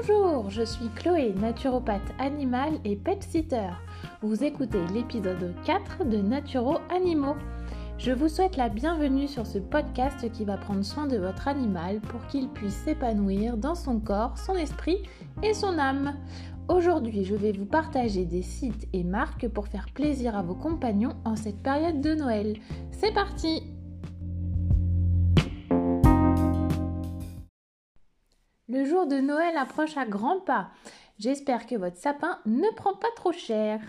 Bonjour, je suis Chloé, naturopathe animale et pet sitter. Vous écoutez l'épisode 4 de Naturo Animaux. Je vous souhaite la bienvenue sur ce podcast qui va prendre soin de votre animal pour qu'il puisse s'épanouir dans son corps, son esprit et son âme. Aujourd'hui, je vais vous partager des sites et marques pour faire plaisir à vos compagnons en cette période de Noël. C'est parti Le jour de Noël approche à grands pas. J'espère que votre sapin ne prend pas trop cher.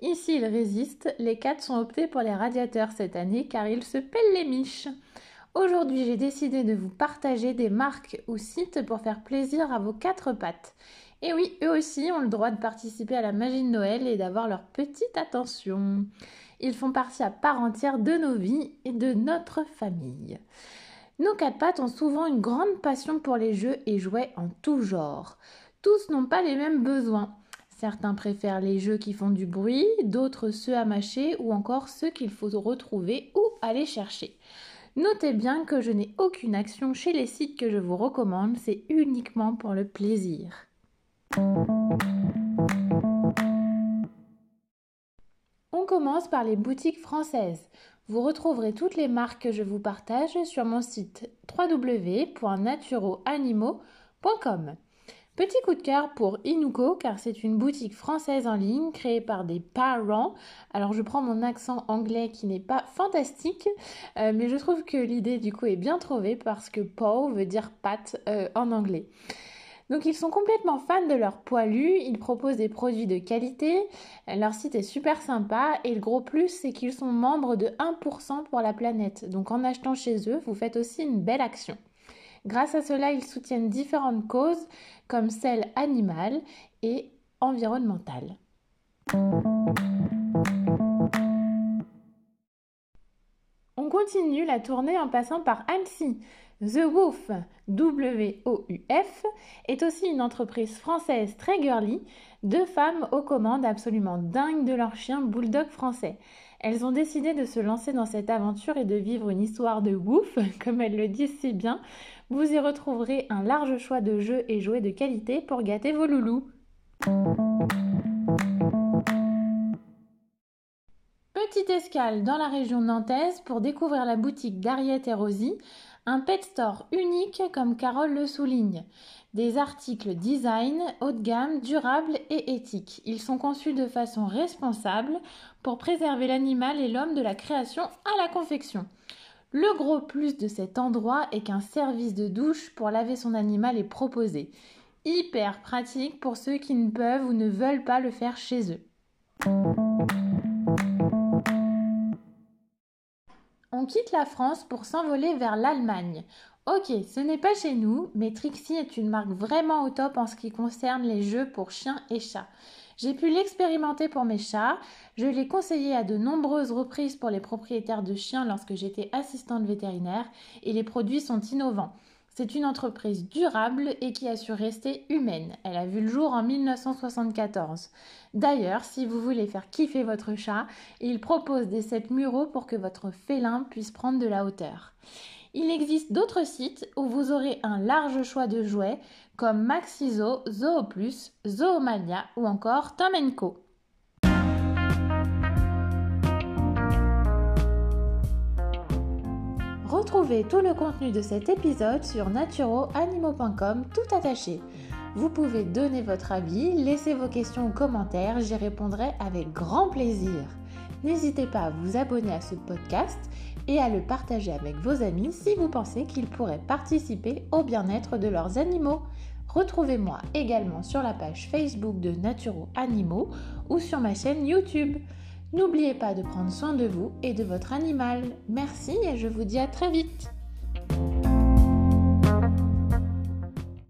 Ici, il résiste. Les quatre sont optés pour les radiateurs cette année car ils se pèlent les miches. Aujourd'hui, j'ai décidé de vous partager des marques ou sites pour faire plaisir à vos quatre pattes. Et oui, eux aussi ont le droit de participer à la magie de Noël et d'avoir leur petite attention. Ils font partie à part entière de nos vies et de notre famille. Nos quatre pattes ont souvent une grande passion pour les jeux et jouets en tout genre. Tous n'ont pas les mêmes besoins. Certains préfèrent les jeux qui font du bruit, d'autres ceux à mâcher ou encore ceux qu'il faut retrouver ou aller chercher. Notez bien que je n'ai aucune action chez les sites que je vous recommande, c'est uniquement pour le plaisir. On commence par les boutiques françaises. Vous retrouverez toutes les marques que je vous partage sur mon site www.naturoanimaux.com. Petit coup de cœur pour Inuko car c'est une boutique française en ligne créée par des parents. Alors je prends mon accent anglais qui n'est pas fantastique, euh, mais je trouve que l'idée du coup est bien trouvée parce que paw veut dire patte euh, en anglais. Donc ils sont complètement fans de leurs poilus, ils proposent des produits de qualité, leur site est super sympa et le gros plus c'est qu'ils sont membres de 1% pour la planète. Donc en achetant chez eux, vous faites aussi une belle action. Grâce à cela, ils soutiennent différentes causes comme celles animales et environnementales. On continue la tournée en passant par Annecy. The Woof, W-O-U-F, est aussi une entreprise française très girly, deux femmes aux commandes absolument dingues de leur chien bulldog français. Elles ont décidé de se lancer dans cette aventure et de vivre une histoire de Woof, comme elles le disent si bien. Vous y retrouverez un large choix de jeux et jouets de qualité pour gâter vos loulous. Petite escale dans la région nantaise pour découvrir la boutique d'Ariette et Rosie, un pet store unique comme Carole le souligne. Des articles design, haut de gamme, durables et éthiques. Ils sont conçus de façon responsable pour préserver l'animal et l'homme de la création à la confection. Le gros plus de cet endroit est qu'un service de douche pour laver son animal est proposé. Hyper pratique pour ceux qui ne peuvent ou ne veulent pas le faire chez eux. On quitte la France pour s'envoler vers l'Allemagne. Ok, ce n'est pas chez nous, mais Trixie est une marque vraiment au top en ce qui concerne les jeux pour chiens et chats. J'ai pu l'expérimenter pour mes chats, je l'ai conseillé à de nombreuses reprises pour les propriétaires de chiens lorsque j'étais assistante vétérinaire et les produits sont innovants. C'est une entreprise durable et qui a su rester humaine. Elle a vu le jour en 1974. D'ailleurs, si vous voulez faire kiffer votre chat, il propose des sets muraux pour que votre félin puisse prendre de la hauteur. Il existe d'autres sites où vous aurez un large choix de jouets comme Maxizo, Zooplus, Zoomania ou encore Tom. Retrouvez tout le contenu de cet épisode sur naturoanimaux.com tout attaché. Vous pouvez donner votre avis, laisser vos questions ou commentaires, j'y répondrai avec grand plaisir. N'hésitez pas à vous abonner à ce podcast et à le partager avec vos amis si vous pensez qu'ils pourraient participer au bien-être de leurs animaux. Retrouvez-moi également sur la page Facebook de Naturo Animaux ou sur ma chaîne YouTube. N'oubliez pas de prendre soin de vous et de votre animal. Merci et je vous dis à très vite.